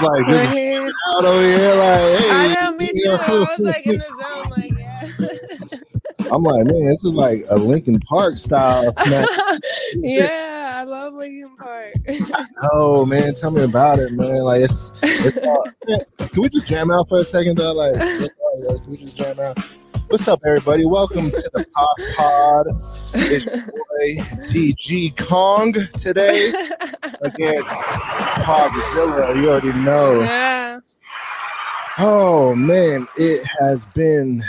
goodness. I, I was like, this Right here. is out over here, like, hey, I know, me too. know. I was like in the zone, like yeah. I'm like, man, this is like a Linkin Park style. yeah, I love Linkin Park. Oh man, tell me about it, man. Like it's, it's all, man, can we just jam out for a second though? Like, can we just jam out? What's up, everybody? Welcome to the POF Pod. It's your boy DG Kong today against Pawgzilla. You already know. yeah. Oh man, it has been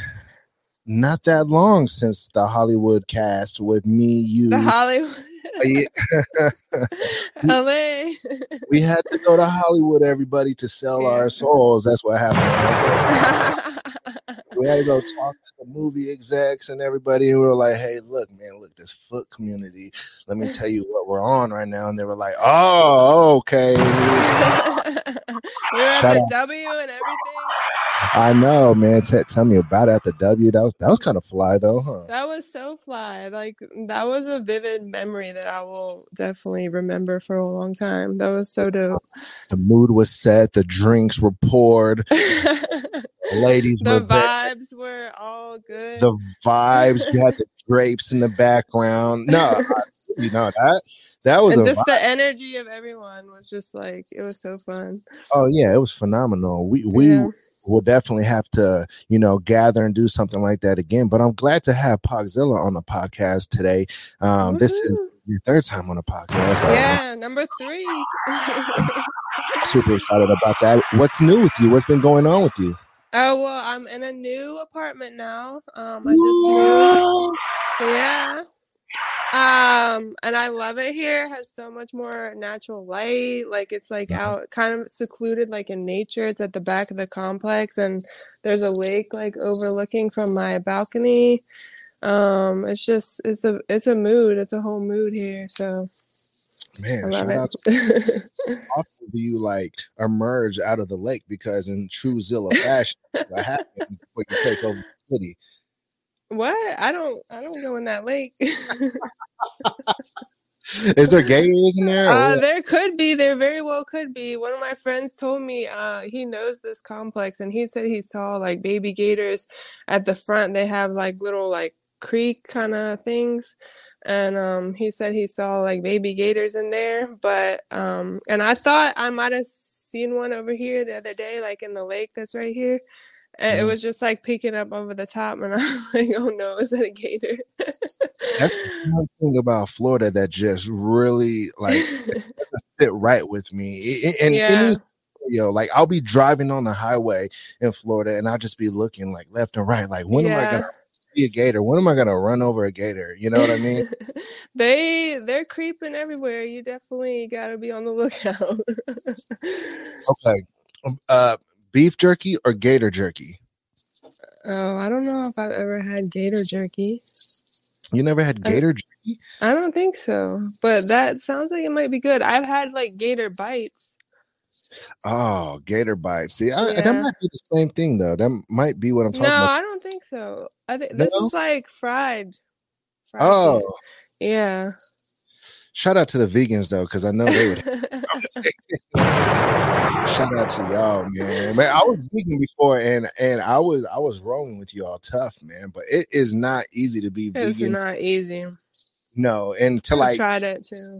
not that long since the Hollywood cast with me, you. The Hollywood oh, Yeah, LA. we had to go to Hollywood, everybody, to sell our souls. That's what happened. we had to go talk to the movie execs and everybody and we were like hey look man look this foot community let me tell you what we're on right now and they were like oh okay we were at Shout the out. W and everything. I know man T- tell me about it at the w that was that was kind of fly though huh That was so fly. Like that was a vivid memory that I will definitely remember for a long time. That was so dope. the mood was set the drinks were poured the the ladies were there. vibes were all good. the vibes you had the drapes in the background no you know that that was just vibe. the energy of everyone was just like it was so fun. oh yeah it was phenomenal we we Yeah. We'll definitely have to, you know, gather and do something like that again. But I'm glad to have Pawgzilla on the podcast today. Um, this is your third time on the podcast. I'm yeah, number three. super excited about that. What's new with you? What's been going on with you? oh well, I'm in a new apartment now. Um, I just moved. Yeah. Um, and I love it here. It has so much more natural light. Like it's like Mhm. out kind of secluded like in nature. It's at the back of the complex and there's a lake like overlooking from my balcony. Um, it's just it's a it's a mood. It's a whole mood here. So Man, shout out it. to often do you like emerge out of the lake because in true Zilla fashion, what happens when you take over the city. What? I don't I don't go in that lake. Is there gators in there? Uh, there could be. There very well could be. One of my friends told me uh, he knows this complex, and he said he saw like baby gators at the front. They have like little like creek kind of things, and um, he said he saw like baby gators in there. But um, and I thought I might have seen one over here the other day, like in the lake that's right here. And it Mhm. was just like peeking up over the top, and I'm like, "Oh no, is that a gator?" That's the one thing about Florida that just really like sit right with me. And Yeah. yo, like I'll be driving on the highway in Florida and I'll just be looking like left and right, like when am I gonna see a gator? When am I gonna run over a gator? You know what I mean? they they're creeping everywhere. You definitely got to be on the lookout. okay. Um, Uh beef jerky or gator jerky? oh, I don't know if I've ever had gator jerky. You never had I- gator jerky? I don't think so, but that sounds like it might be good. I've had like gator bites. Oh, gator bites. See, I, that might be the same thing though. That might be what I'm talking No, about. No, I don't think so. I think this No? is like fried. fried Oh, yeah. shout out to the vegans though, because I know they would I'm just kidding. Shout out to y'all, man. Man, I was vegan before, and and I was I was rolling with y'all tough, man. But it is not easy to be vegan. it's not easy. no, and to like tried it too.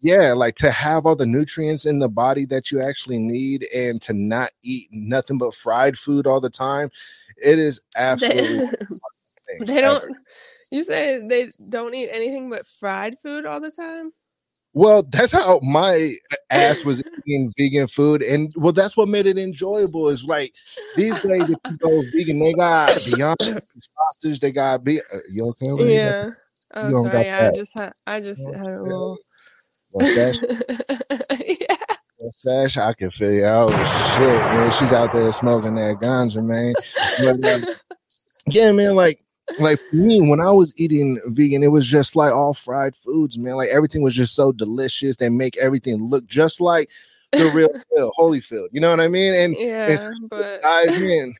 yeah, like to have all the nutrients in the body that you actually need, and to not eat nothing but fried food all the time. It is absolutely. They, they don't. You say they don't eat anything but fried food all the time. Well, that's how my ass was eating vegan food, and well, that's what made it enjoyable. Is like these days, if you go vegan, they got Beyond sausage, they got be. Uh, you okay? Over yeah, you oh, don't sorry. I just had. I just had a little. Mustache, yeah. mustache. I can feel you. Oh shit, man, she's out there smoking that ganja, man. But, uh, yeah, man, like. Like for me, when I was eating vegan, it was just like all fried foods, man. Like everything was just so delicious. They make everything look just like the real deal, Holyfield. You know what I mean? And Yeah, but dive in.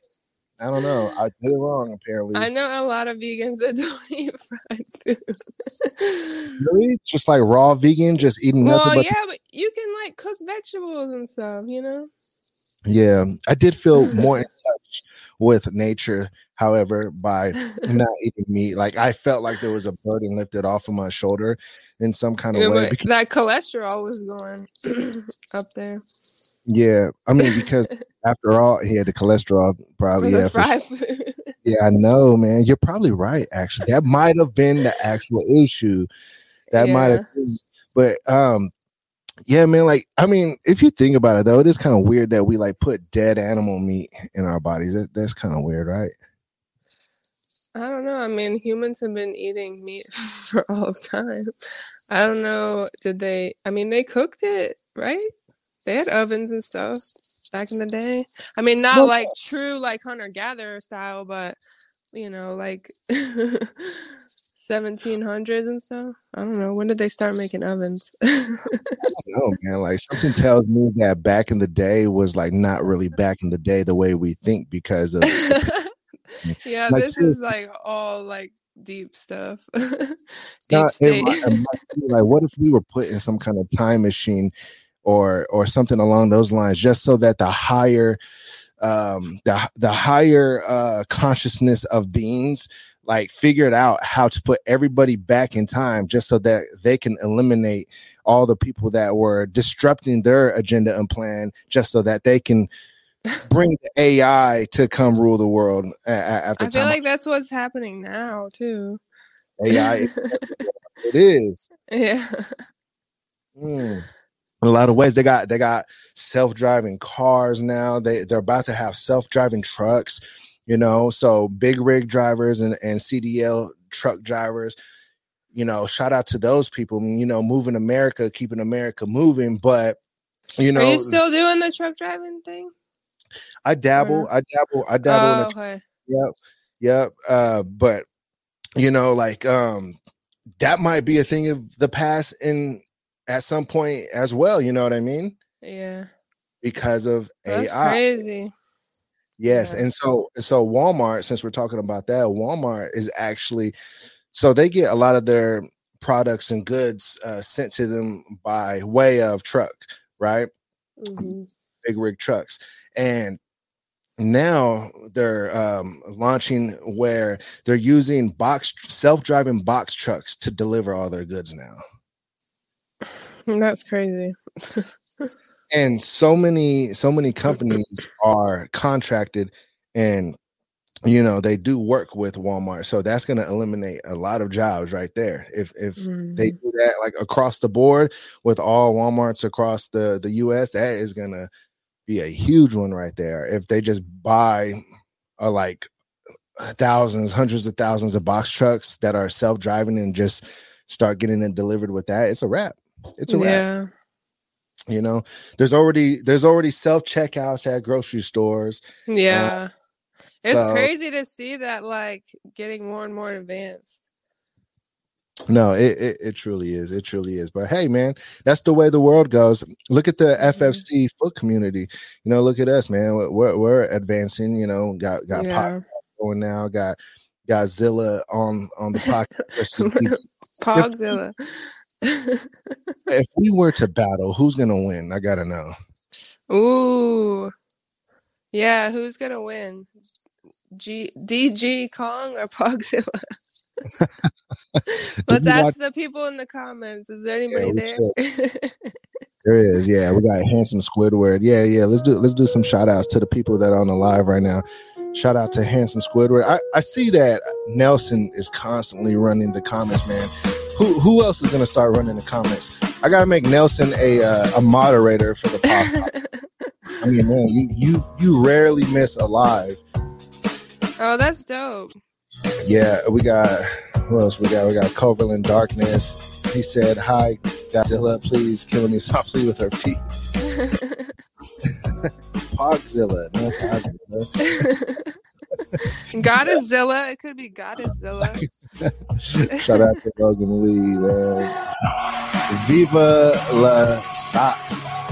I don't know. I did it wrong apparently. I know a lot of vegans that don't eat fried food. really? Just like raw vegan, just eating nothing well, yeah, but you can like cook vegetables and stuff, you know. Yeah, I did feel more in touch with nature, however, by not eating meat. Like I felt like there was a burden lifted off of my shoulder in some kind of Yeah, way. Because, that cholesterol was going up there yeah, I mean, because after all, he had the cholesterol probably. the Yeah, food. Yeah, I know, man. You're probably right. Actually, that might have been the actual issue. That might have, been. but um, yeah, man. Like, I mean, if you think about it, though, it is kind of weird that we like put dead animal meat in our bodies. That, that's kind of weird, right? I don't know. I mean, humans have been eating meat for all of time. I don't know. Did they? I mean, they cooked it, right? They had ovens and stuff back in the day. I mean, not Well- like true like hunter gatherer style, but you know, like 1700s and stuff. I don't know. When did they start making ovens? No, man. Like something tells me that back in the day was like not really back in the day the way we think because of yeah, Like, this is like all like deep stuff. deep Now, state. it be like what if we were put in some kind of time machine or or something along those lines just so that the higher um the the higher uh consciousness of beings like figured out how to put everybody back in time just so that they can eliminate all the people that were disrupting their agenda and plan just so that they can bring the AI to come rule the world after I feel like that's what's happening now too. AI it is yeah. Mm. In a lot of ways, they got they got self driving cars now. They they're about to have self driving trucks. You know, so big rig drivers and and CDL truck drivers. You know, shout out to those people. You know, moving America, keeping America moving. But you know, Are you still doing the truck driving thing? I dabble, I dabble, I dabble. in Oh, the okay. Yep. Yep. Uh, but you know, like um that might be a thing of the past in at some point as well, you know what I mean? Yeah. Because of That's AI. crazy. Yes. Yeah. And so so Walmart, since we're talking about that, Walmart is actually so they get a lot of their products and goods uh, sent to them by way of truck, right? Mhm. big rig trucks and now they're um, launching where they're using box self-driving box trucks to deliver all their goods now That's crazy. and so many so many companies are contracted and you know they do work with walmart so that's going to eliminate a lot of jobs right there if if they Mhm. do that like across the board with all walmarts across the the us that is going to be a huge one right there if they just buy uh, like thousands hundreds of thousands of box trucks that are self-driving and just start getting it delivered with that it's a wrap it's a wrap yeah. you know there's already there's already self-checkouts at grocery stores Yeah. it's so- crazy to see that like getting more and more advanced. No it, it it truly is it truly is but hey man that's the way the world goes look at the Mhm. ffc foot community you know look at us man we're, we're, advancing you know got got Yeah. going now got godzilla on on the podcast. Pawgzilla. if we were to battle who's gonna win i gotta know Ooh. Yeah, who's gonna win? G DG Kong or Pawgzilla? Let's ask watch- the people in the comments. Is there anybody we there? There is, yeah. We got handsome Squidward. Yeah, yeah. Let's do let's do some shout outs to the people that are on the live right now. Shout out to handsome Squidward. I, I see that Nelson is constantly running the comments, man. Who who else is gonna start running the comments? I gotta make Nelson a uh, a moderator for the podcast. I mean, man, you you you rarely miss a live. oh, that's dope. Yeah, we got who else? We got we got Coverland Darkness. He said, "Hi, Godzilla, please kill me softly with her feet." Pawgzilla, no Pawgzilla. Goddessilla. It could be Godzilla. Shout out to Logan Lee, man. Viva la Sox.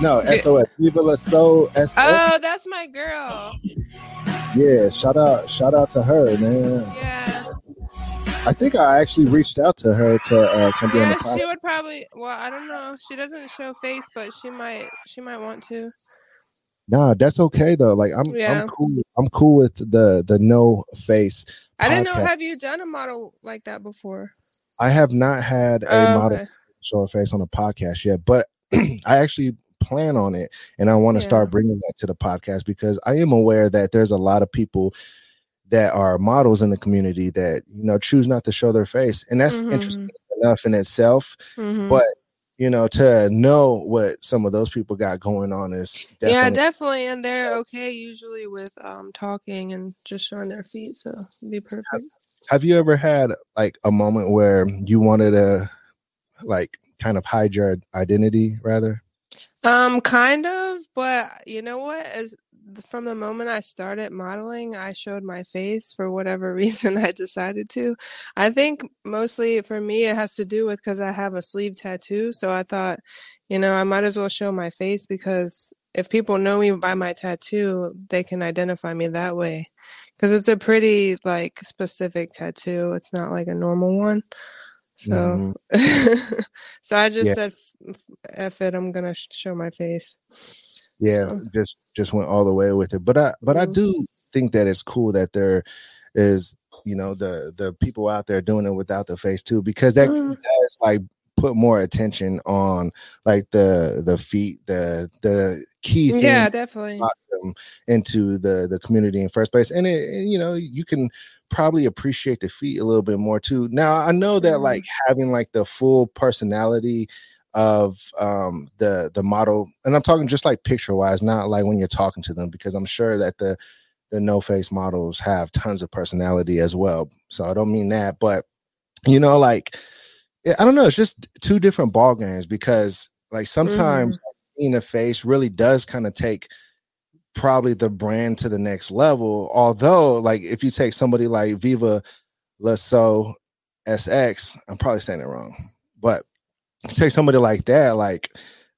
No, SOS. Viva la So SOS. Oh, that's my girl. Yeah, shout out, shout out to her, man. Yeah. I think I actually reached out to her to uh, come be on the podcast. she would probably. Well, I don't know. She doesn't show face, but she might. She might want to. Nah, that's okay though. Like I'm, Yeah. I'm cool. I'm cool with the the no face. I didn't know. Have you done a model like that before? I have not had a Oh, model okay. show her face on a podcast yet, but I actually plan on it, and I want to Yeah. start bringing that to the podcast because I am aware that there's a lot of people that are models in the community that you know choose not to show their face, and that's Mhm. interesting enough in itself. Mhm. But you know, to know what some of those people got going on is yeah, definitely definitely, and they're okay usually with um talking and just showing their feet, so it'd be perfect. have you ever had like a moment where you wanted to like kind of hide your identity rather Um, kind of, but you know what? As from the moment I started modeling, I showed my face for whatever reason I decided to. I think mostly for me, it has to do with because I have a sleeve tattoo. So I thought, you know, I might as well show my face because if people know me by my tattoo, they can identify me that way. Because it's a pretty like specific tattoo. It's not like a normal one. So, so I just Yeah. said, "F- "F it, I'm gonna sh- show my face." yeah So, just just went all the way with it but i but i Mhm. do think that it's cool that there is you know the the people out there doing it without the face too because that Mhm. does like put more attention on like the the feet the the key things yeah, definitely. them into the the community in first place and it and, you know you can probably appreciate the feet a little bit more too now i know that Mhm. like having like the full personality of um the the model and i'm talking just like picture wise not like when you're talking to them because i'm sure that the the no face models have tons of personality as well so i don't mean that but you know like i don't know it's just two different ball games because like sometimes like, seeing a face really does kind of take probably the brand to the next level although like if you take somebody like viva lasso sx i'm probably saying it wrong but take somebody like that like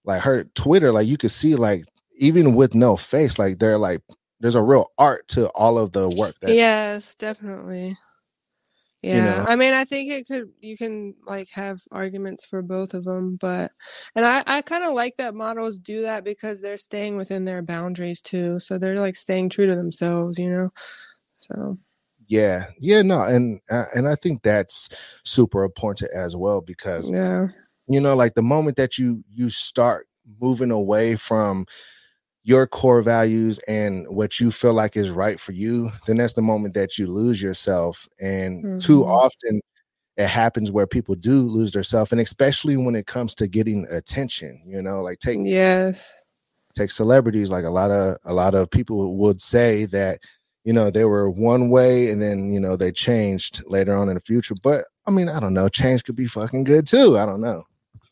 like her twitter like you could see like even with no face like they're like there's a real art to all of the work that Yes, definitely. Yeah, know? I mean, I think it could. You can like have arguments for both of them, but and I I kind of like that models do that because they're staying within their boundaries too. So they're like staying true to themselves, you know. So yeah yeah no and uh, and i think that's super important as well because yeah, you know like the moment that you you start moving away from your core values and what you feel like is right for you then that's the moment that you lose yourself and too Mhm. often it happens where people do lose themselves and especially when it comes to getting attention you know like take yes, take celebrities like a lot of a lot of people would say that you know they were one way and then you know they changed later on in the future but i mean i don't know change could be fucking good too i don't know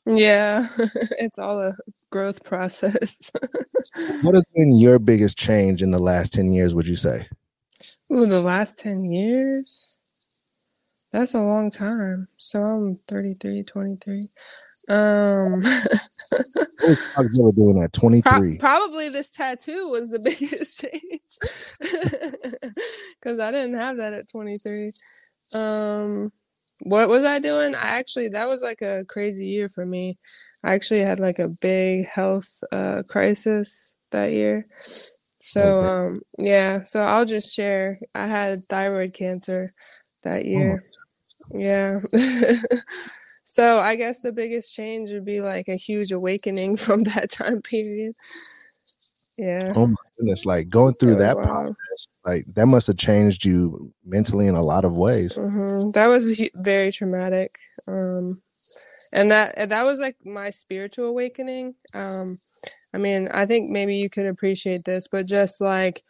yeah. it's all a growth process. what has been your biggest change in the last 10 years would you say Ooh, the last 10 years? That's a long time. So I'm 33, 23. Um, what was doing at pro- 23 probably this tattoo was the biggest change because I didn't have that at 23. Um, what was I doing? I actually, that was like a crazy year for me. I actually had like a big health uh, crisis that year. So, Okay. um, yeah, so I'll just share. I had thyroid cancer that my year. Yeah. So I guess the biggest change would be like a huge awakening from that time period. Yeah. oh my goodness like going through that process like that must have changed you mentally in a lot of ways hmm That was very traumatic. Um, and that and that was like my spiritual awakening. Um, I mean, I think maybe you could appreciate this, but just like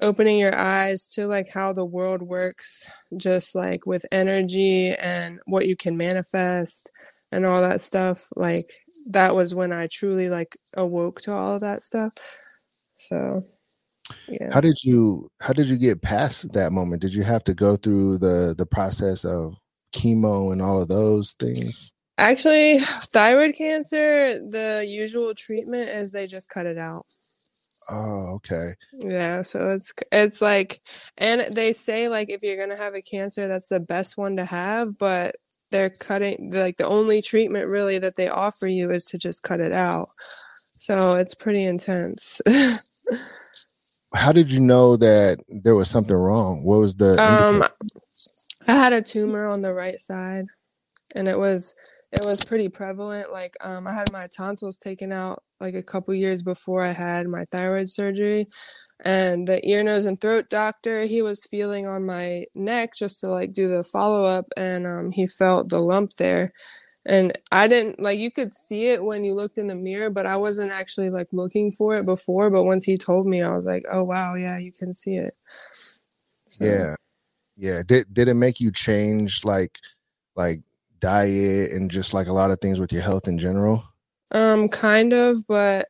opening your eyes to like how the world works, just like with energy and what you can manifest and all that stuff. Like that was when I truly like awoke to all of that stuff. So, yeah. how did you how did you get past that moment did you have to go through the the process of chemo and all of those things Actually, thyroid cancer, the usual treatment is they just cut it out. Oh, okay. Yeah, so it's it's like and they say like if you're going to have a cancer that's the best one to have, but they're cutting like the only treatment really that they offer you is to just cut it out. So it's pretty intense. How did you know that there was something wrong? What was the um I had a tumor on the right side and it was it was pretty prevalent. Like um, I had my tonsils taken out like a couple years before I had my thyroid surgery, and the ear, nose, and throat doctor he was feeling on my neck just to like do the follow up, and um, he felt the lump there. And I didn't like you could see it when you looked in the mirror, but I wasn't actually like looking for it before. But once he told me, I was like, "Oh wow, yeah, you can see it." So. Yeah, yeah. Did did it make you change like like diet and just like a lot of things with your health in general? Um, kind of, but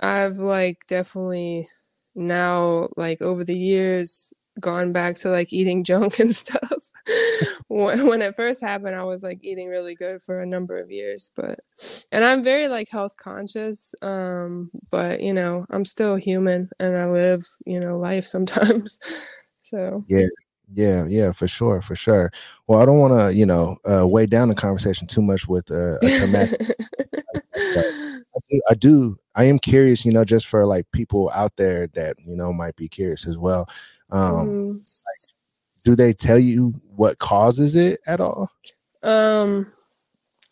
I've like definitely now, like over the years, gone back to like eating junk and stuff. when, when it first happened, I was like eating really good for a number of years, but and I'm very like health conscious. Um, but you know, I'm still human and I live, you know, life sometimes. so yeah, yeah, yeah, for sure, for sure. Well, I don't want to, you know, uh, weigh down the conversation too much with uh. I, do, I do, I am curious, you know, just for like people out there that you know might be curious as well. Um, mm. like, do they tell you what causes it at all? Um,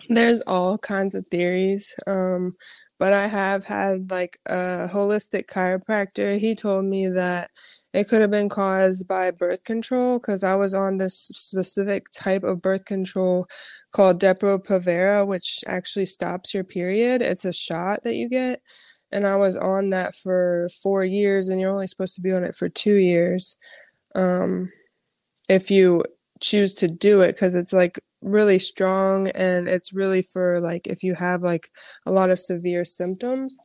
there's all kinds of theories. Um, but I have had like a holistic chiropractor. He told me that it could have been caused by birth control because I was on this specific type of birth control called Depo-Provera, which actually stops your period. It's a shot that you get. And I was on that for four years, and you're only supposed to be on it for two years um, if you choose to do it because it's like really strong and it's really for like if you have like a lot of severe symptoms.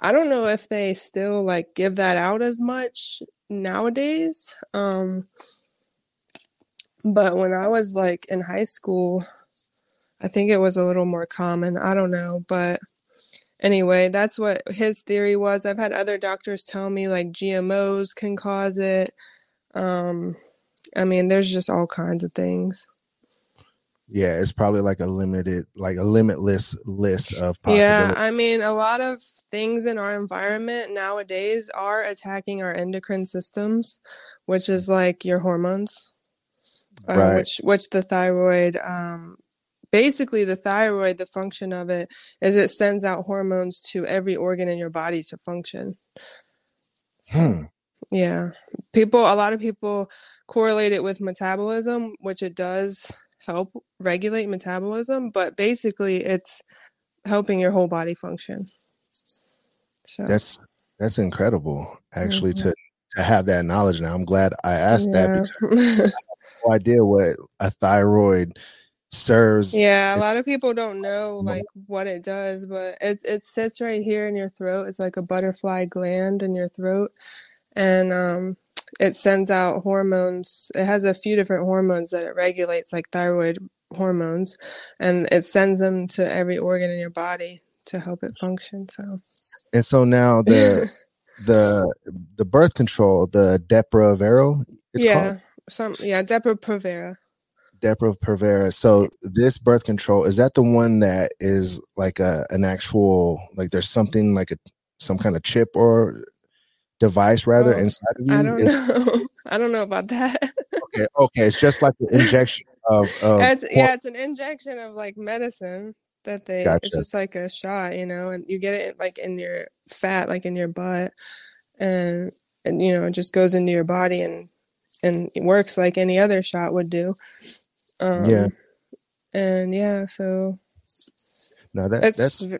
I don't know if they still like give that out as much nowadays. Um, but when I was like in high school, I think it was a little more common. I don't know, but anyway, that's what his theory was. I've had other doctors tell me like GMOs can cause it. Um, I mean, there's just all kinds of things. Yeah, it's probably like a limited, like a limitless list of. Yeah, I mean, a lot of things in our environment nowadays are attacking our endocrine systems, which is like your hormones, uh, right. which which the thyroid. Um, basically, the thyroid, the function of it is it sends out hormones to every organ in your body to function. Hmm. Yeah, people. A lot of people correlate it with metabolism, which it does help regulate metabolism, but basically, it's helping your whole body function. So that's that's incredible actually mm-hmm. to to have that knowledge now. I'm glad I asked yeah. that because I have no idea what a thyroid serves. Yeah, a lot of people don't know like what it does, but it it sits right here in your throat. It's like a butterfly gland in your throat. And um it sends out hormones. It has a few different hormones that it regulates, like thyroid hormones, and it sends them to every organ in your body to help it function. So, and so now the the the birth control, the Depo-Provera, yeah, called? some yeah, Depo-Provera. Depo-Provera. So this birth control is that the one that is like a an actual like there's something like a some kind of chip or device rather oh, inside of you? I don't it's, know. I don't know about that. okay, okay, it's just like an injection of. of it's, yeah, it's an injection of like medicine that they gotcha. it's just like a shot you know and you get it like in your fat like in your butt and and you know it just goes into your body and and it works like any other shot would do um yeah and yeah so no that that's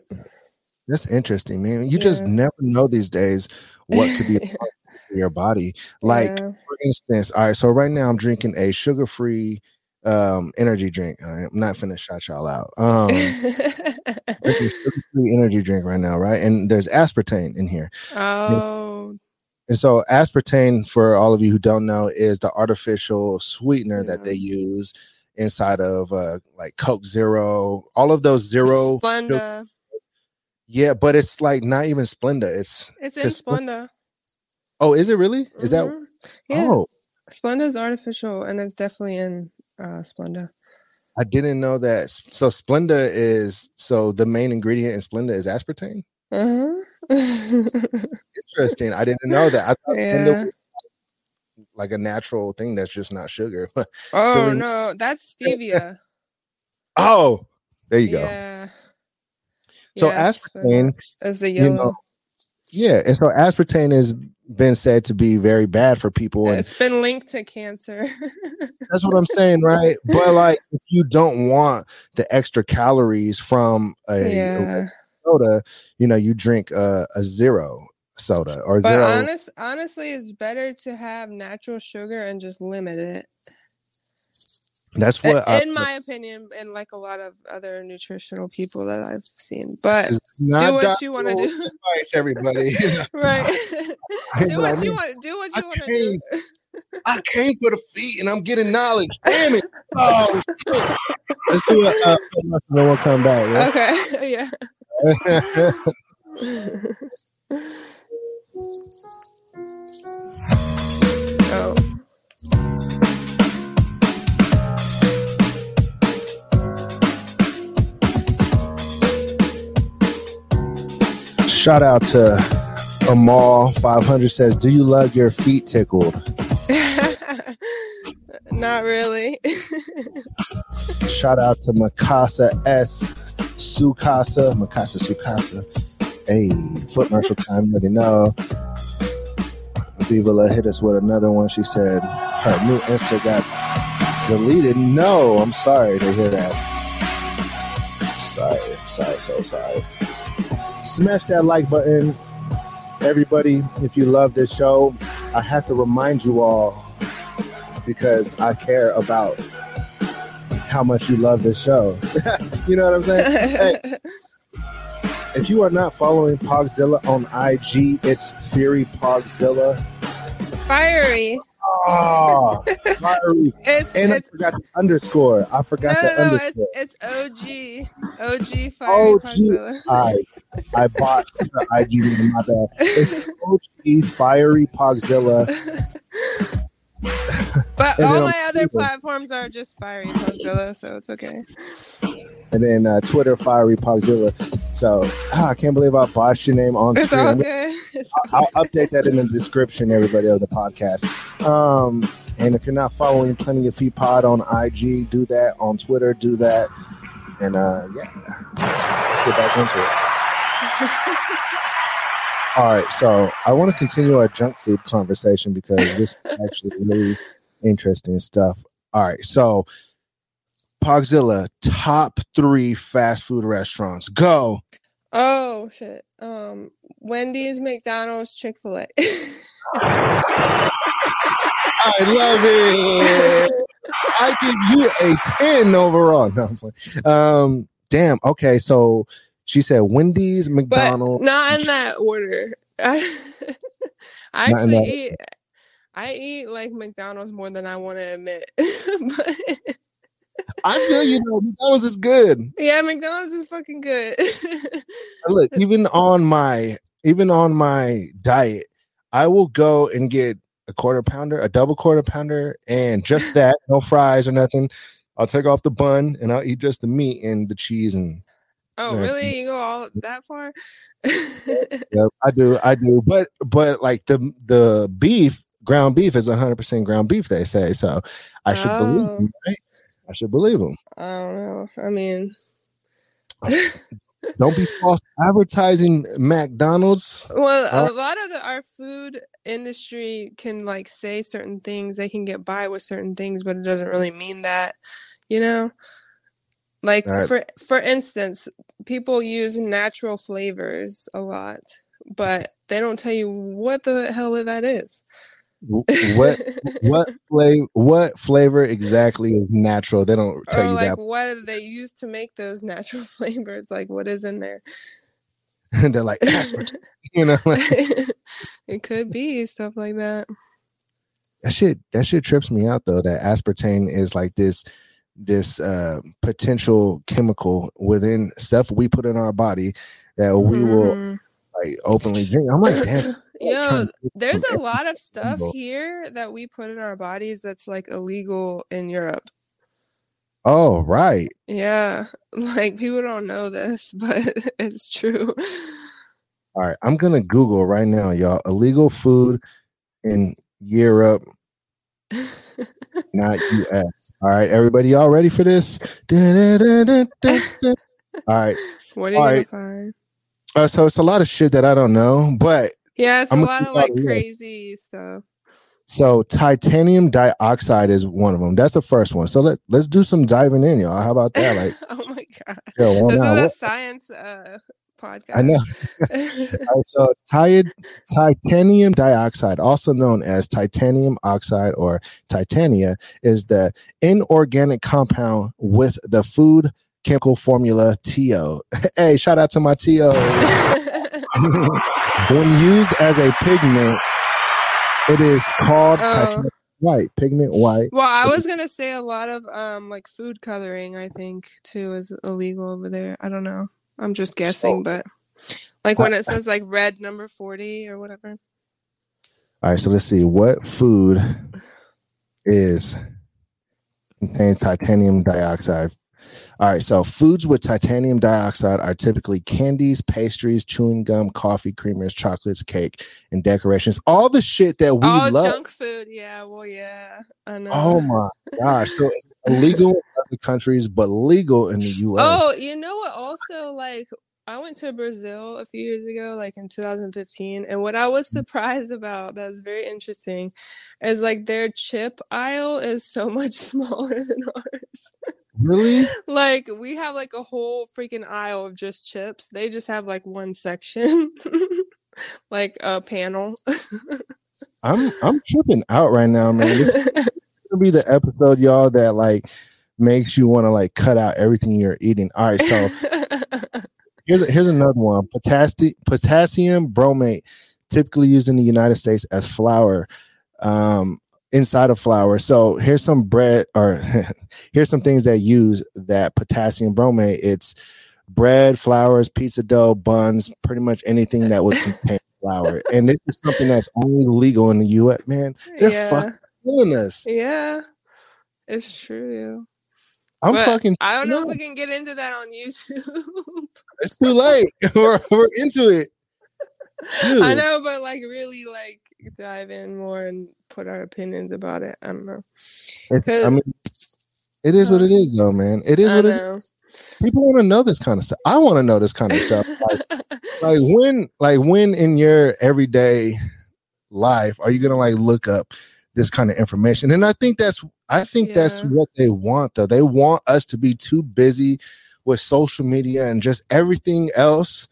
that's interesting man you yeah. just never know these days what could be in your body like yeah. for instance all right so right now i'm drinking a sugar-free um energy drink. I'm not finna shout y'all out. Um energy drink right now, right? And there's aspartame in here. Oh. And, and so aspartame, for all of you who don't know, is the artificial sweetener yeah. that they use inside of uh like Coke Zero, all of those zero Splenda. Yeah, but it's like not even Splenda. It's it's in Splenda. Oh, is it really? Is that? Mhm. Yeah. Oh, Splenda's artificial, and it's definitely in uh, Splenda. I didn't know that. So Splenda is so the main ingredient in Splenda is aspartame. Uh-huh. Interesting. I didn't know that. I thought Splenda yeah. was like a natural thing that's just not sugar. Oh Silly- no, that's stevia. oh, there you go. Yeah. So aspartame, is the you yellow. know, yeah, and so aspartame has been said to be very bad for people, and it's been linked to cancer. that's what I'm saying, right? But like, if you don't want the extra calories from a, a yeah. soda, you know, you drink a, a zero soda or But zero. honest, honestly, it's better to have natural sugar and just limit it. That's I- what I, in my opinion, and like a lot of other nutritional people that I've seen. But do what you want to do. advice, everybody. right. I do what you want. Do what you want to do. I came for the feet and I'm getting knowledge. Damn it. Oh, shit. Let's do it. Uh, and then we'll come back. Okay. Yeah. Yeah? oh. Shout out to Amal 500 says, Do you love your feet tickled? Not really. Shout out to Mikasa S. Sukasa. Mikasa Sukasa. Hey, foot marshal time, you already know. Viva hit us with another one. She said her new Insta got deleted. No, I'm sorry to hear that. Sorry, sorry, so sorry. Smash that like button. Everybody, if you love this show, I have to remind you all because I care about how much you love this show. you know what I'm saying? If you are not following Pawgzilla on IG, it's Fury Pawgzilla. Fiery. Oh, fiery. It's And I forgot the underscore. I forgot no, the no, underscore. it's it's OG. OG Fiery OG. Pawgzilla. I I bought the IG name, my bad. It's OG Fiery Pawgzilla. But And all my other Twitter. platforms are just Fiery Pawgzilla, so it's okay. And then uh, Twitter Fiery Pawgzilla. So ah, I can't believe I botched your name on It's screen. all good. It's I'll update that in the description, everybody, of the podcast. Um, and if you're not following Plenty of Feet Pod on IG, do that. On Twitter, do that. And uh, yeah, let's, let's get back into it. All right, so I want to continue our junk food conversation because this actually really interesting stuff. All right, so Pawgzilla, top three fast food restaurants. Go. Oh shit. Um Wendy's, McDonald's, Chick-fil-A. I love it. I give you a 10 overall. No, um, damn. Okay, so she said Wendy's, but McDonald's. not in that order. I, I actually eat I eat like McDonald's more than I want to admit. but I feel you know McDonald's is good. yeah, McDonald's is fucking good. Look, even on my even on my diet, I will go and get a quarter pounder, a double quarter pounder, and just that, no fries or nothing. I'll take off the bun and I'll eat just the meat and the cheese and oh, really? You go all that far? Yep, I do, I do. But but like the the beef, ground beef is hundred percent ground beef. They say so. I should believe Oh. them, right? I should believe them. I don't know. I mean, Don't be false advertising McDonald's. well, Uh, a lot of the, our food industry can like say certain things. They can get by with certain things, but it doesn't really mean that, you know. Like Right. for for instance, people use natural flavors a lot, but they don't tell you what the hell that is. What what flavor? What flavor exactly is natural? They don't tell or you like that. what they use to make those natural flavors? Like what is in there? And they're like aspartame. You know, like, it could be stuff like that. that shit. That shit trips me out though. That aspartame is like this this uh potential chemical within stuff we put in our body that we will Mhm. like openly drink. I'm like, damn, Yo, there's a lot of stuff here that we put in our bodies that's like illegal in Europe. Oh, right. Yeah, like people don't know this, but it's true. All right. I'm gonna Google right now, y'all. Illegal food in Europe, not US. All right, everybody, y'all ready for this? Da-da-da-da-da-da. All right. What are you All find? Uh, so it's a lot of shit that I don't know, but Yeah, it's I'm a lot of like out of here. crazy stuff. so titanium dioxide is one of them. That's the first one. So let let's do some diving in, y'all. How about that? Like, oh my god, yo, one this hour. is a science uh, podcast. I know. Right, so ti- titanium dioxide, also known as titanium oxide or titania, is the inorganic compound with the food chemical formula TO. hey, shout out to my TO. When used as a pigment, it is called Oh. white, pigment white. well, I was gonna say a lot of um like food coloring. I think too is illegal over there. I don't know. I'm just guessing, but like when it says like red number forty or whatever. All right, so let's see what food is contains titanium dioxide. All right, so foods with titanium dioxide are typically candies, pastries, chewing gum, coffee, creamers, chocolates, cake, and decorations. All the shit that we All love. junk food. Yeah. Well, yeah. I know. Oh my gosh! So it's illegal in other countries, but legal in the U.S. Oh, you know what? Also, like, I went to Brazil a few years ago, like in 2015, and what I was Mm-hmm. surprised about that's very interesting is like their chip aisle is so much smaller than ours. Really? like, we have like a whole freaking aisle of just chips. They just have like one section, like a panel. I'm I'm tripping out right now, man. This is gonna be the episode, y'all, that like makes you want to like cut out everything you're eating. All right, so here's here's another one. Potassium potassium bromate, typically used in the United States as flour, um, inside of flour. So here's some bread, or here's some things that use that potassium bromate. It's bread, flours, pizza dough, buns, pretty much anything that would contain flour. And this is something that's only legal in the U.S. Man, they're yeah. fucking killing us. Yeah. It's true. I'm But fucking. I don't know if we can get into that on YouTube. It's too late. we're, we're into it. Dude. I know, but like really like dive in more and put our opinions about it. I don't know. I mean, it is what it um, is, though, man. It is I what it know. is. People want to know this kind of stuff. I want to know this kind of stuff. Like, like when, like when in your everyday life are you gonna like look up this kind of information? And I think that's, I think that's what they want, though. They want us to be too busy with social media and just everything else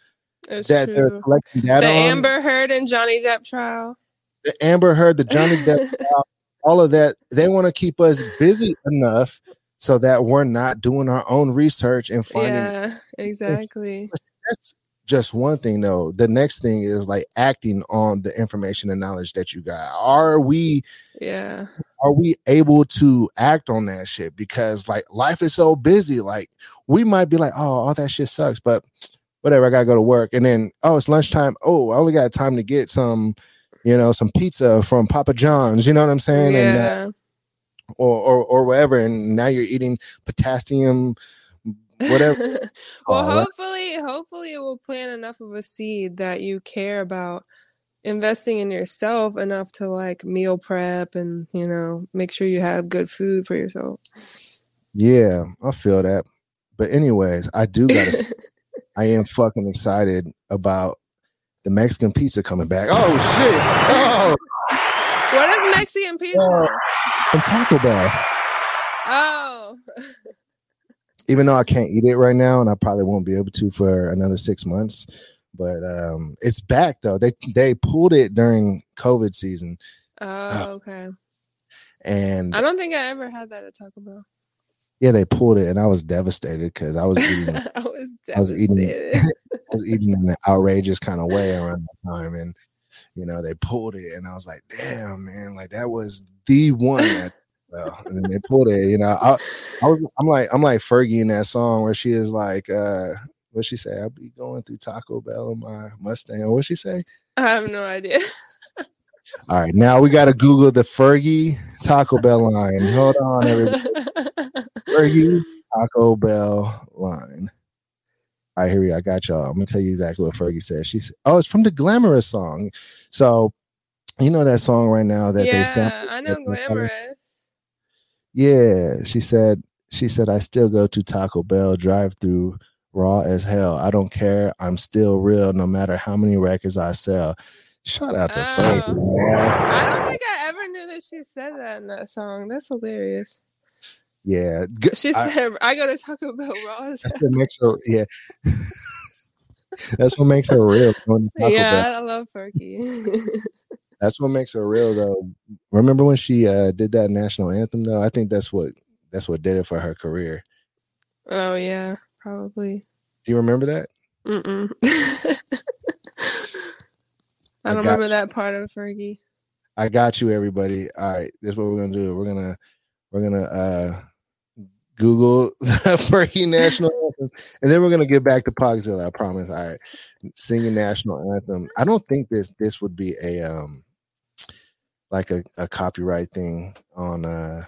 it's that they're collecting data The on. Amber Heard and Johnny Depp trial. The Amber Heard, the Johnny Depp, all of that. They want to keep us busy enough so that we're not doing our own research and finding. yeah, exactly. That's just one thing, though. The next thing is like acting on the information and knowledge that you got. Are we Yeah. are we able to act on that shit? Because like life is so busy. Like we might be like, oh, all that shit sucks, but whatever. I gotta go to work, and then oh, it's lunchtime. Oh, I only got time to get some, you know, some pizza from Papa John's. You know what I'm saying? And, uh, Yeah. or, or or whatever. And now you're eating potassium, whatever. well, that- hopefully, hopefully it will plant enough of a seed that you care about investing in yourself enough to like meal prep and you know make sure you have good food for yourself. yeah, I feel that. But anyways, I do gotta. I am fucking excited about the Mexican pizza coming back. Oh shit! Oh, what is Mexican pizza? Oh. from Taco Bell. Oh, even though I can't eat it right now, and I probably won't be able to for another six months. But um, it's back though. They they pulled it during COVID season, oh, okay. and I don't think I ever had that at Taco Bell. Yeah, they pulled it, and I was devastated because I was eating I was I was eating- devastated. I was eating in an outrageous kind of way around that time, and you know they pulled it, and I was like, damn man, like that was the one. That, well, and then they pulled it. You know, I, I was I'm like I'm like Fergie in that song where she is like, uh, What she say? I'll be going through Taco Bell in my Mustang. What she say? I have no idea. All right, now we got to Google the Fergie Taco Bell line. Hold on, everybody. Fergie Taco Bell line. All right, here we go. I got y'all. I'm gonna tell you exactly what Fergie said. She said, "Oh, it's from the Glamorous song." So, you know that song right now that they yeah, sampled. I know glamorous. Yeah, she said. She said, "I still go to Taco Bell drive-through, raw as hell. I don't care. I'm still real, no matter how many records I sell." Shout out to Oh. Man. I don't think I ever knew that she said that in that song. That's hilarious. Yeah. She said, "I gotta talk about raw." That's what makes her. Yeah, that's what makes her real. going to Taco Bell. yeah, I love Fergie. That's what makes her real, though. Remember when she uh, did that national anthem, though? I think that's what that's what did it for her career. oh yeah, probably. Do you remember that? I I don't got remember you. that part of Fergie. I got you, everybody. All right, this is what we're gonna do. We're gonna we're gonna uh, Google the Fergie national anthem, and then we're gonna get back to Pawgzilla. I promise. All right, singing national anthem. I don't think this this would be a um like a, a copyright thing on uh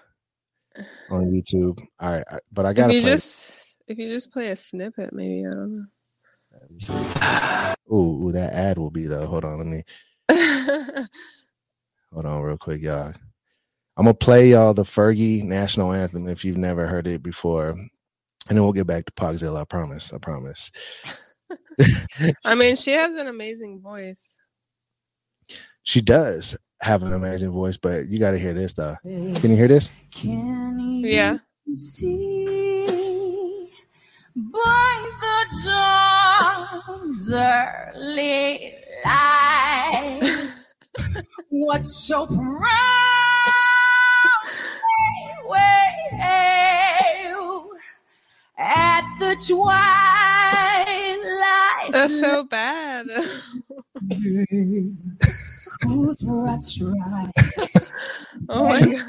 on YouTube. All right, I, but I gotta you play. just if you just play a snippet, maybe I don't Ooh, ooh, that ad will be though. Hold on, let me hold on real quick, y'all. I'm gonna play y'all the Fergie national anthem if you've never heard it before, and then we'll get back to Pawgzilla. I promise. I promise. I mean, she has an amazing voice. She does have an amazing voice, but you got to hear this though. Can you hear this? Can you Yeah. see by the dawn's early light what so wailed at the twilight That's so bad. whose broad stripes oh my god.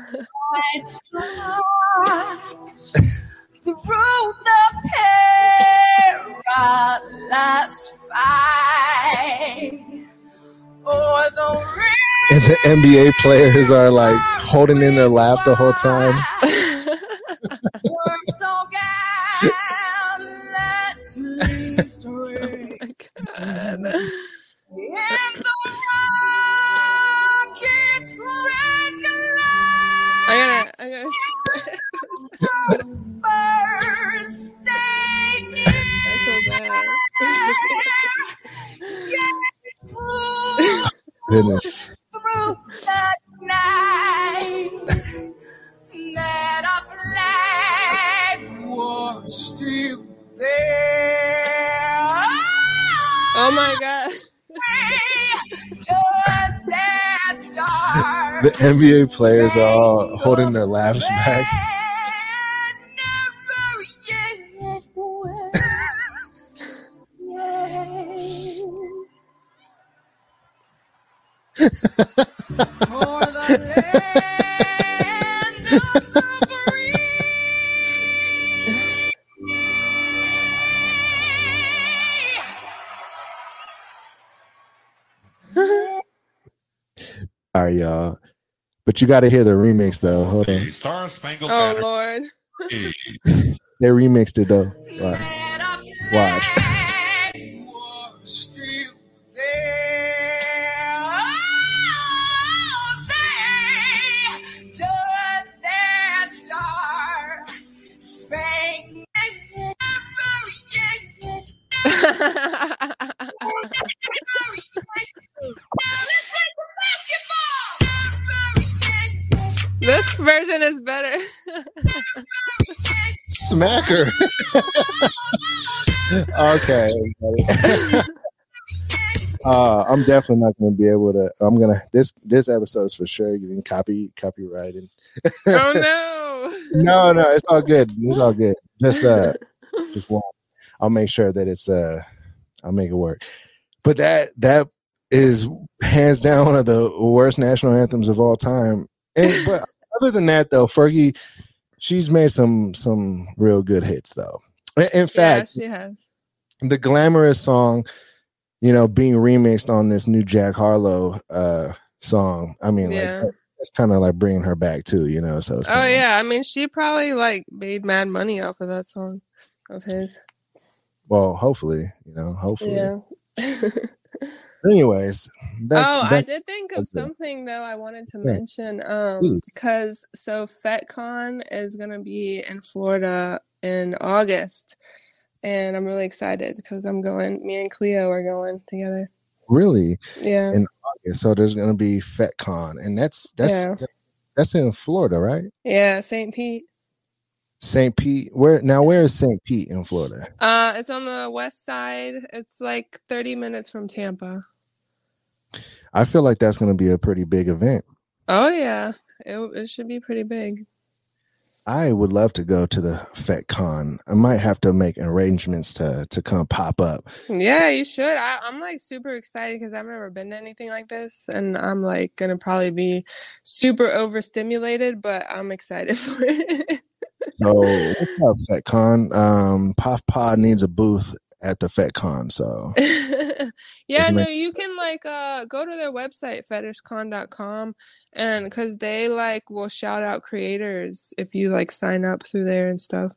through the perilous fight. O'er the And the NBA players are like holding in their laugh the whole time. So gallantly straight. oh Goodness. through the night that flag was still there. Oh my god. Just that star. The NBA players are all holding their laughs back. All right, y'all. But you got to hear the remix though. Hold on. Star Spangled Oh Banner. lord. They remixed it though. Watch. Watch. Version is better. Smacker. okay. uh, I'm definitely not going to be able to. I'm gonna this this episode is for sure getting copy copyrighted. oh no. No, no, it's all good. It's all good. Just uh, just one. I'll make sure that it's uh, I'll make it work. But that that is hands down one of the worst national anthems of all time. And but other than that, though, Fergie, she's made some some real good hits though. In- In Yeah, fact, she has. the glamorous song, you know, being remixed on this new Jack Harlow uh song. I mean, Yeah. like it's kind of like bringing her back too, you know. So Oh yeah, I mean she probably like made mad money off of that song of his. Well, hopefully, you know, hopefully. Yeah. Anyways, back, oh, I did think of okay. something though I wanted to Yeah. mention. Um because so FetCon is gonna be in Florida in August. And I'm really excited because I'm going me and Cleo are going together. really. Yeah. And- So there's gonna be FetCon, and that's that's Yeah. that's in Florida, right? yeah, St. Pete. St. Pete. Where now? Where is St. Pete in Florida? Uh it's on the west side. It's like 30 minutes from Tampa. I feel like that's gonna be a pretty big event. Oh yeah. It, it should be pretty big. I would love to go to the FetCon. I might have to make arrangements to to come pop up. Yeah, you should. I, I'm like super excited because I've never been to anything like this, and I'm like gonna probably be super overstimulated, but I'm excited for it. So what's up, FetCon? Um, POF Pod needs a booth at the FetCon. So yeah, you no, you can like uh go to their website fetishcon.com and because they like will shout out creators if you like sign up through there and stuff.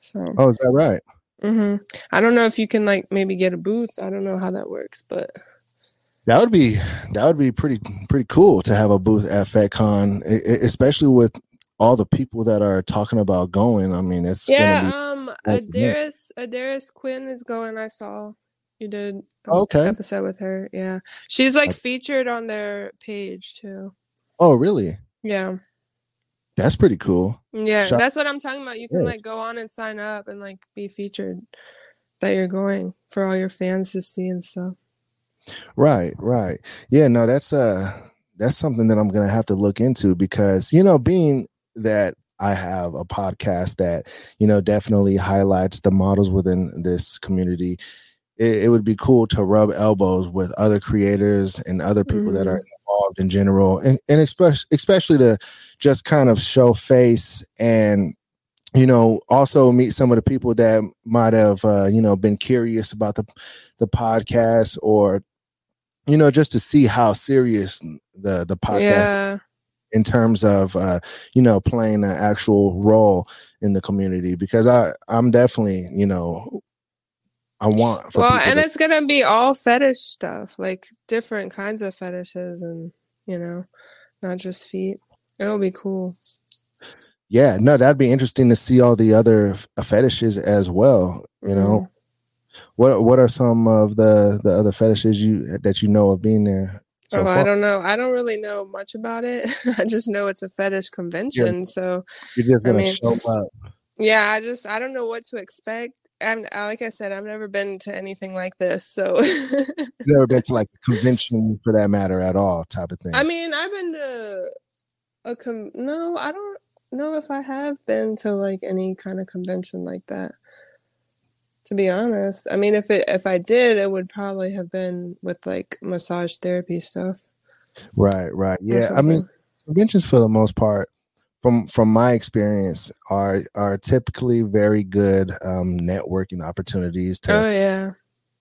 So oh, is that right? hmm I don't know if you can like maybe get a booth. I don't know how that works, but That would be that would be pretty pretty cool to have a booth at FetCon, especially with all the people that are talking about going. I mean, it's Yeah, be um, awesome, yeah. Adaris Adaris Quinn is going. I saw you did Okay. episode with her. Yeah, she's like Okay. featured on their page too. oh really? Yeah, That's pretty cool. yeah, Shout- that's what I'm talking about. You can Yes. like go on and sign up and like be featured that you're going for all your fans to see and stuff. Right, right. Yeah, no, that's uh that's something that I'm gonna have to look into because you know, being that I have a podcast that, you know, definitely highlights the models within this community. It, it would be cool to rub elbows with other creators and other people that are involved in general, and, and especially especially to just kind of show face and you know also meet some of the people that might have uh, you know been curious about the the podcast or you know just to see how serious the the podcast Yeah, in terms of uh you know playing an actual role in the community because i i'm definitely you know i want for well, and to- it's gonna be all fetish stuff, like different kinds of fetishes, and you know, not just feet. It'll be cool. yeah no that'd be interesting to see all the other f- fetishes as well you know Mm-hmm. what what are some of the the other fetishes you that you know of being there so oh, I don't know. I don't really know much about it. I just know it's a fetish convention. So you're just gonna mean- show up yeah, I just I don't know what to expect. I'm like I said, I've never been to anything like this. So never been to like a convention for that matter at all type of thing I mean, I've been to a com. No, I don't know if I have been to like any kind of convention like that. To be honest, I mean, if it if I did, it would probably have been with like massage therapy stuff. right right. Yeah i mean conventions for the most part from from my experience are are typically very good um networking opportunities to Oh yeah,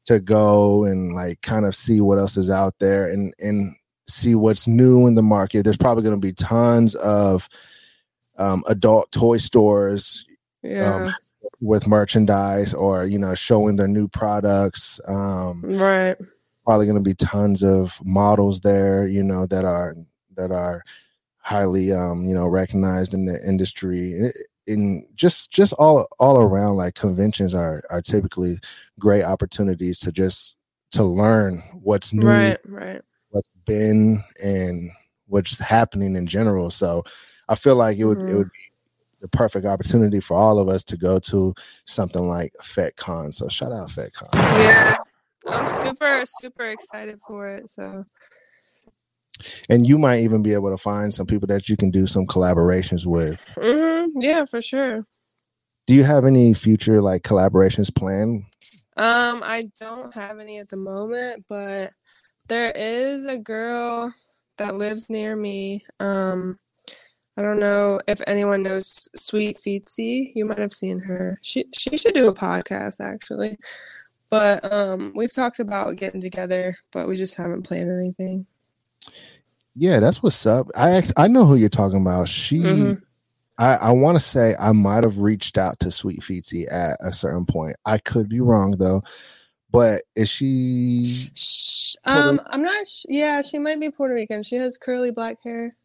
to go and like kind of see what else is out there and and see what's new in the market. There's probably going to be tons of um adult toy stores yeah, with merchandise or you know showing their new products um right. probably going to be tons of models there you know that are that are highly um you know recognized in the industry in, just just all all around like conventions are are typically great opportunities to just to learn what's new Right, right. what's been and what's happening in general so i feel like it would it Mhm. would be the perfect opportunity for all of us to go to something like FetCon. So shout out FetCon. Yeah, I'm super super excited for it. So And you might even be able to find some people that you can do some collaborations with. hmm yeah, for sure. Do you have any future like collaborations planned? Um, I don't have any at the moment, but there is a girl that lives near me. Um, I don't know if anyone knows Sweet Feetsy. You might have seen her. She she should do a podcast actually. But um, we've talked about getting together, but we just haven't planned anything. Yeah, that's what's up. I I know who you're talking about. She, Mhm. I, I want to say I might have reached out to Sweet Feetsy at a certain point. I could be wrong though, but is she? Sh- Puerto Um, I'm not. Sh- yeah, she might be Puerto Rican. She has curly black hair.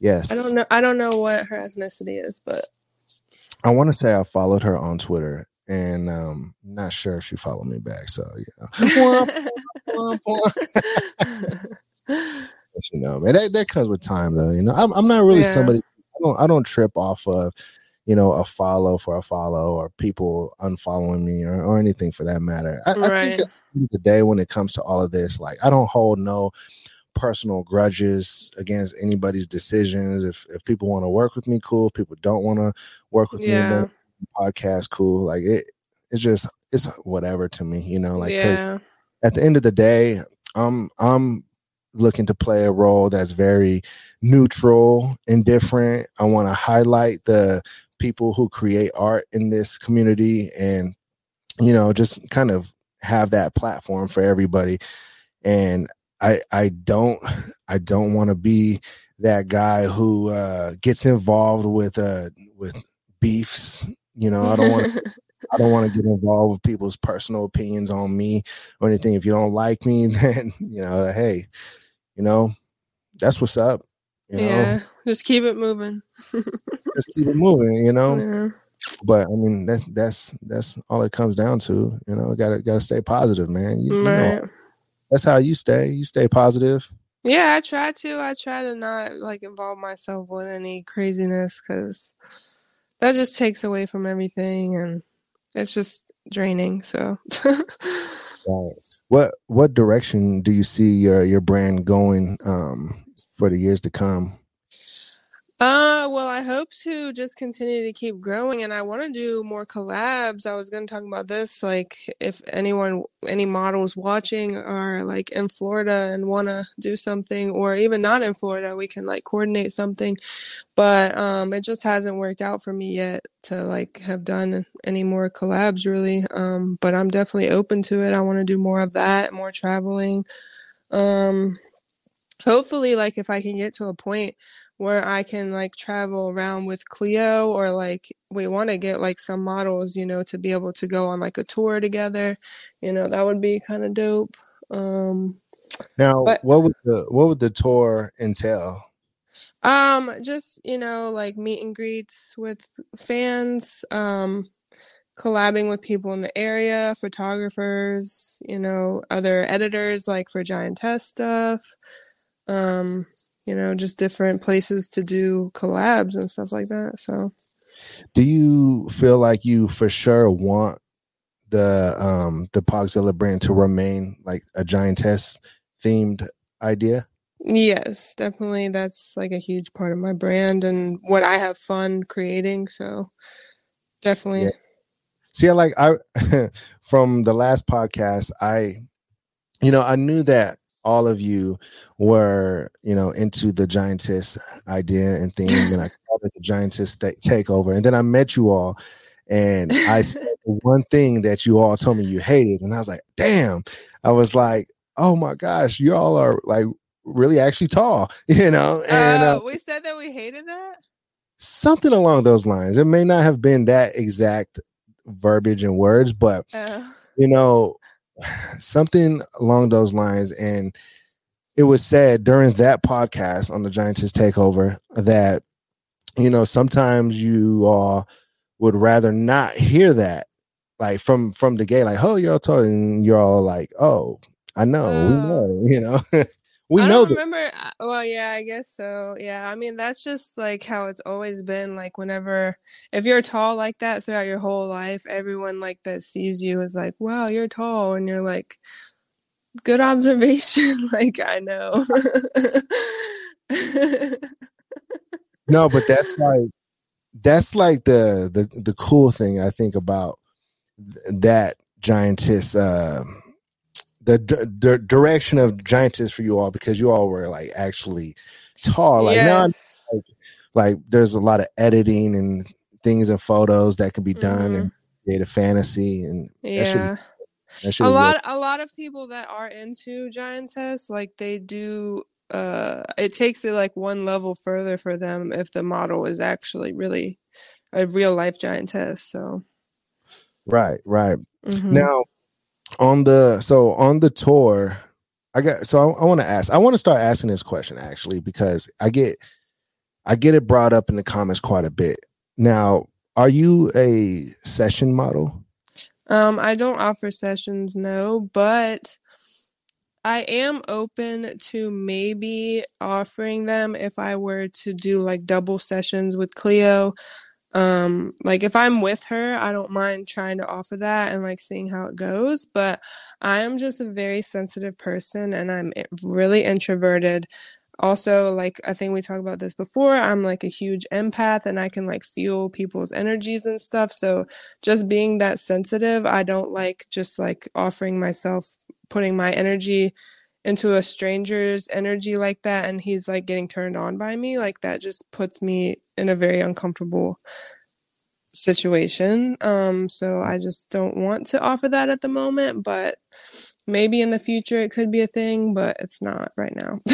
Yes, I don't know. I don't know what her ethnicity is, but I want to say I followed her on Twitter, and um, not sure if she followed me back. So you know, you know, man, that, that comes with time, though. You know, I'm I'm not really Yeah. somebody. I don't I don't trip off of, you know, a follow for a follow or people unfollowing me or, or anything for that matter. I, I think Right. end of the day, when it comes to all of this, like I don't hold no personal grudges against anybody's decisions. If if people want to work with me, cool. If people don't want to work with me, yeah, then podcast, cool. Like it, it's just it's whatever to me, you know. Like 'cause yeah, at the end of the day, I'm I'm looking to play a role that's very neutral, indifferent. I want to highlight the people who create art in this community and you know, just kind of have that platform for everybody. And I I don't I don't want to be that guy who uh gets involved with uh with beefs. You know, I don't want to I don't want to get involved with people's personal opinions on me or anything. If you don't like me, then you know, hey, you know, that's what's up. You know, yeah. Just keep it moving. just keep it moving. You know, Yeah. but I mean, that's that's that's all it comes down to. You know, gotta gotta stay positive, man. You, you know, Right. That's how you stay. You stay positive. Yeah, I try to. I try to not like involve myself with any craziness because that just takes away from everything and it's just draining. So, Right. What what direction do you see your your brand going um for the years to come? Uh, well, I hope to just continue to keep growing and I want to do more collabs. I was going to talk about this. Like, if anyone, any models watching are like in Florida and want to do something, or even not in Florida, we can like coordinate something. but um it just hasn't worked out for me yet to like have done any more collabs really um but i'm definitely open to it i want to do more of that more traveling um hopefully like if i can get to a point where i can like travel around with cleo or like we want to get like some models you know to be able to go on like a tour together you know that would be kind of dope um Now, But- what would the what would the tour entail? Um, just, you know, like meet and greets with fans, um, collabing with people in the area, photographers, you know, other editors like for giantess stuff. Um, you know, just different places to do collabs and stuff like that. So, Do you feel like you for sure want the um the Pawgzilla brand to remain like a giantess themed idea? yes, definitely that's like a huge part of my brand and what I have fun creating. So, definitely. Yeah. See, I like I from the last podcast, I you know, I knew that all of you were, you know, into the giantess idea and thing. and I called it the giantess th- takeover. And then I met you all, and I said the one thing that you all told me you hated, and I was like, damn. I was like, oh my gosh, you all are like really actually tall, you know, and uh, Uh, we said that we hated that. something along those lines. It may not have been that exact verbiage and words, but Uh, you know, something along those lines. And it was said during that podcast on the Giantess Takeover that, you know, sometimes you all would rather not hear that, like from from the gay, like, oh, you're all talking and you're all like, oh, I know, we Oh. know, you know, we I know don't this. remember. Well, yeah, I guess so. Yeah, I mean that's just like how it's always been. Like whenever, if you're tall like that throughout your whole life, everyone like that sees you is like, "Wow, you're tall," and you're like, "Good observation." like I know. No, but that's like that's like the the the cool thing I think about th- that giantess uh the direction of giantess for you all because you all were like actually tall like now yes. like there's a lot of editing and things and photos that can be done Mhm. and create a fantasy and that should Yeah. That shit a lot a lot of people that are into giantess like they do uh it takes it like one level further for them if the model is actually really a real life giantess so Right, right. mhm. Now, on the so on the tour, I got so I, I want to ask. I want to start asking this question actually because I get I get it brought up in the comments quite a bit. Now, are you a session model? Um, I don't offer sessions, no, but I am open to maybe offering them if I were to do like double sessions with Cleo. Um, like if I'm with her, I don't mind trying to offer that and like seeing how it goes, but I am just a very sensitive person and I'm really introverted. Also, like I think we talked about this before, I'm like a huge empath and I can like feel people's energies and stuff. So just being that sensitive, I don't like just like offering myself, putting my energy into a stranger's energy like that, and he's like getting turned on by me. Like that just puts me in a very uncomfortable situation. Um, so I just don't want to offer that at the moment, but maybe in the future it could be a thing, but it's not right now.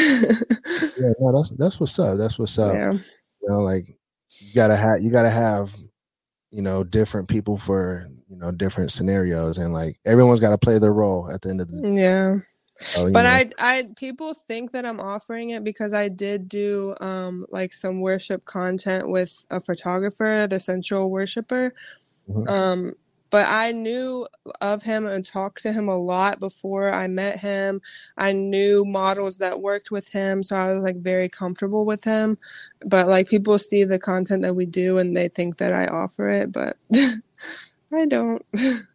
Yeah, no, that's that's what's up. That's what's up. yeah. You know, like you gotta have you gotta have you know different people for you know different scenarios, and like everyone's got to play their role at the end of the. Yeah. So, But. I I people think that I'm offering it because I did do um like some worship content with a photographer, the central worshiper. Mhm. Um but I knew of him and talked to him a lot before I met him. I knew models that worked with him, so I was like very comfortable with him. But like people see the content that we do and they think that I offer it, but I don't.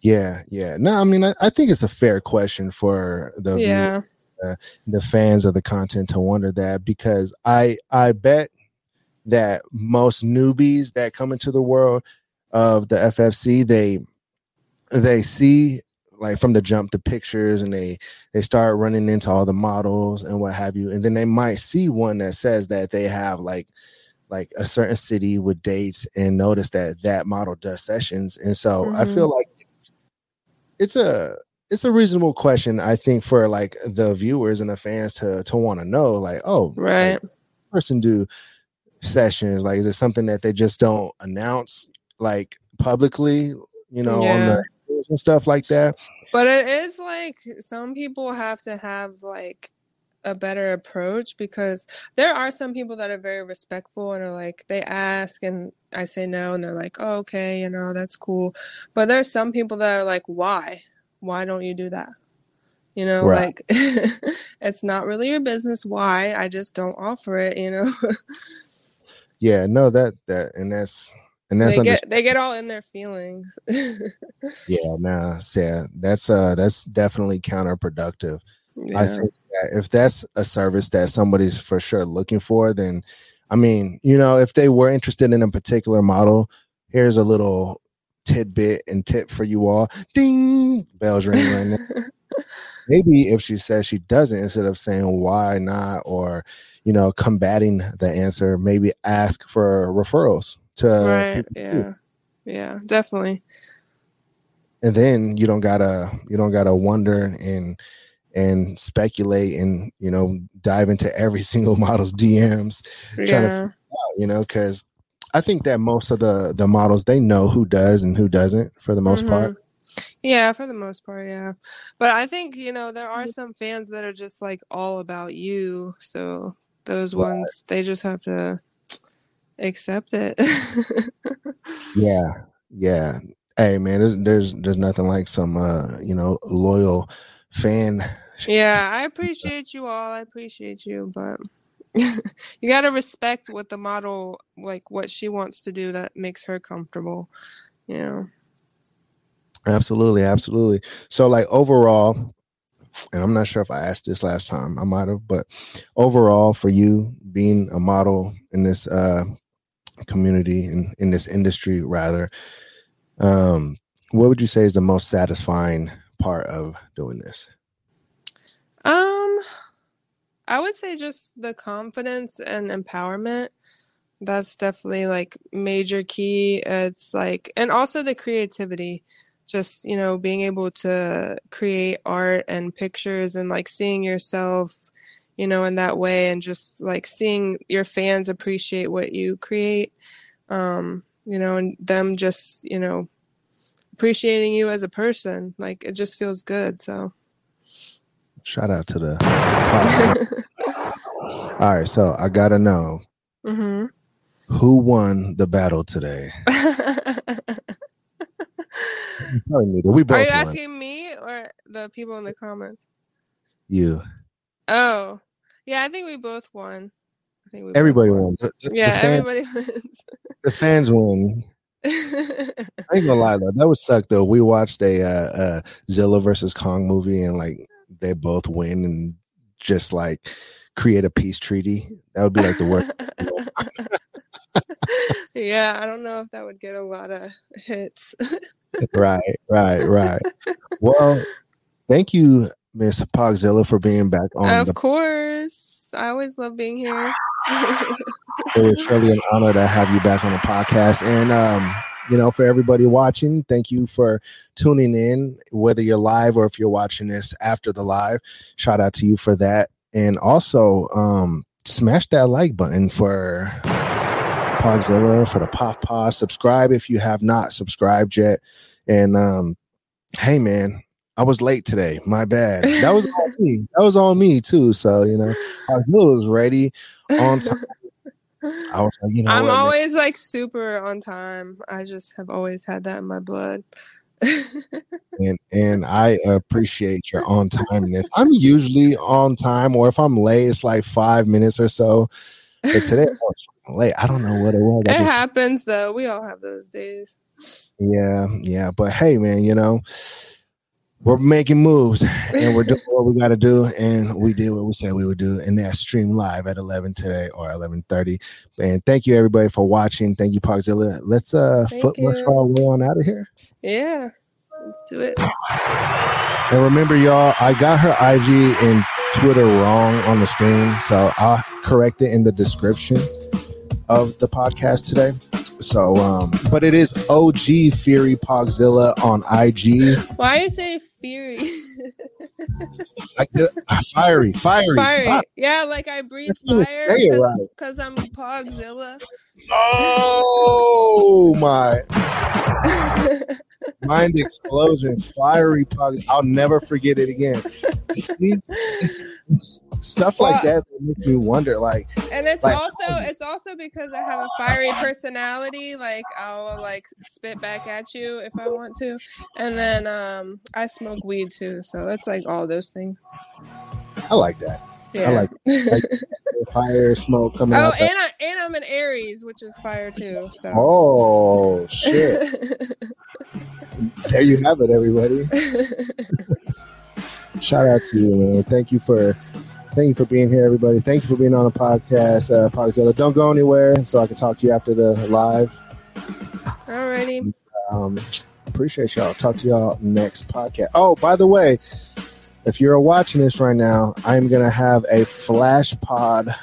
Yeah, yeah. No, I mean, I, I think it's a fair question for the yeah. Uh, the fans of the content to wonder that because I I bet that most newbies that come into the world of the FFC they they see like from the jump the pictures and they they start running into all the models and what have you and then they might see one that says that they have like like a certain city with dates and notice that that model does sessions and so i Mhm. feel like it's, it's a it's a reasonable question i think for like the viewers and the fans to to want to know like oh like, Right. person do sessions like is it something that they just don't announce like publicly you know on the and stuff like that But it is like some people have to have like a better approach because there are some people that are very respectful and are like they ask and I say no and they're like, oh, okay, you know, that's cool. But there's some people that are like, why? Why don't you do that? You know, Right. like it's not really your business why. I just don't offer it, you know. yeah no that that and that's and that's they get they get all in their feelings. yeah nah yeah that's uh that's definitely counterproductive I think that if that's a service that somebody's for sure looking for, then I mean, you know, if they were interested in a particular model, here's a little tidbit and tip for you all. Ding, bells ring right now. Maybe if she says she doesn't, instead of saying why not or you know combating the answer, maybe ask for referrals to right. people too. Yeah. Yeah, definitely. and then you don't gotta you don't gotta wonder and and speculate and you know dive into every single model's DMs, trying to Yeah. you know, because I think that most of the the models they know who does and who doesn't for the most part. Mhm. Yeah, for the most part, yeah. But I think, you know, there are some fans that are just like all about you. So those Right. ones, they just have to accept it. Yeah, yeah. Hey man, there's there's there's nothing like some uh you know loyal fan. Yeah, I appreciate you all. I appreciate you, but you got to respect what the model, like what she wants to do that makes her comfortable, you know. Absolutely, absolutely. So like overall, and I'm not sure if I asked this last time, I might have, but overall for you being a model in this uh community and in this industry rather, um, what would you say is the most satisfying part of doing this? Um, I would say just the confidence and empowerment. That's definitely like major key. It's like, and also the creativity. just you know being able to create art and pictures and like seeing yourself you know in that way and just like seeing your fans appreciate what you create um you know and them just you know appreciating you as a person like it just feels good so Shout out to the. All right, so I gotta know hmm who won the battle today. Probably neither. We both are you won. asking me or the people in the comments you. oh yeah i think we both won i think we Everybody won. The, the- the yeah fan- everybody wins the fans won. I ain't gonna lie though, that would suck though. We watched a uh, uh, Zilla versus Kong movie and like they both win and just like create a peace treaty. That would be like the worst. yeah, I don't know if that would get a lot of hits. right, right, right. Well, thank you, Miss Pawgzilla, for being back on of the course. I always love being here. It was surely an honor to have you back on the podcast. And, um, you know, for everybody watching, thank you for tuning in, whether you're live or if you're watching this after the live. Shout out to you for that. And also, um, smash that like button for Pawgzilla, for the POF Pod. Subscribe if you have not subscribed yet. And, um, hey, man, I was late today. My bad. That was on me. That was on me, too. So, you know, Pawgzilla was ready on time. I was like, you know I'm what, man? always like super on time. I just have always had that in my blood. and and I appreciate your on timeness. I'm usually on time, or if I'm late, it's like five minutes or so. But today I was late. I don't know what it was. It just- happens though. We all have those days. yeah, yeah. But hey, man, you know, we're making moves and we're doing what we got to do, and we did what we said we would do, and that's stream live at 11 today or 11:30. And thank you everybody for watching. Thank you, Pawgzilla. Let's uh Thank foot our way on out of here. Yeah, let's do it. And remember, y'all, I got her IG and Twitter wrong on the screen, so I'll correct it in the description of the podcast today. So, um, but it is OG Fury Pawgzilla on IG. Why you say fury? I could- fiery, fiery, Fiery. fi- Yeah, like I breathe fire it right. because I'm Pawgzilla. Oh my mind explosion, fiery Pawg. I'll never forget it again. See, it's- it's stuff like that that makes me wonder, like. And it's Like- also it's also because I have a fiery personality. Like I'll like spit back at you if I want to, and then um I smoke weed too. So it's like all those things. I like that. Yeah. like- like- Fire, smoke coming oh, out. and I and I'm an Aries, which is fire too. So. oh shit! there you have it, everybody. Shout out to you, man. Thank you for thank you for being here, everybody. Thank you for being on the podcast, uh, Pawgzilla. Don't go anywhere, so I can talk to you after the live. Alrighty. Um, appreciate y'all. Talk to y'all next podcast. Oh, by the way, if you're watching this right now, I'm gonna have a flash pod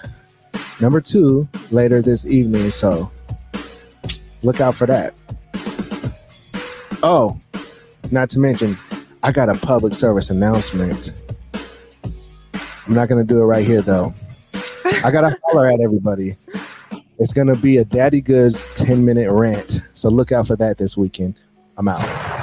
number two later this evening. So look out for that. Oh, not to mention, I got a public service announcement. I'm not gonna do it right here though. I gotta holler at everybody. It's gonna be a DaddyGoodz 10 minute rant. So look out for that this weekend. I'm out.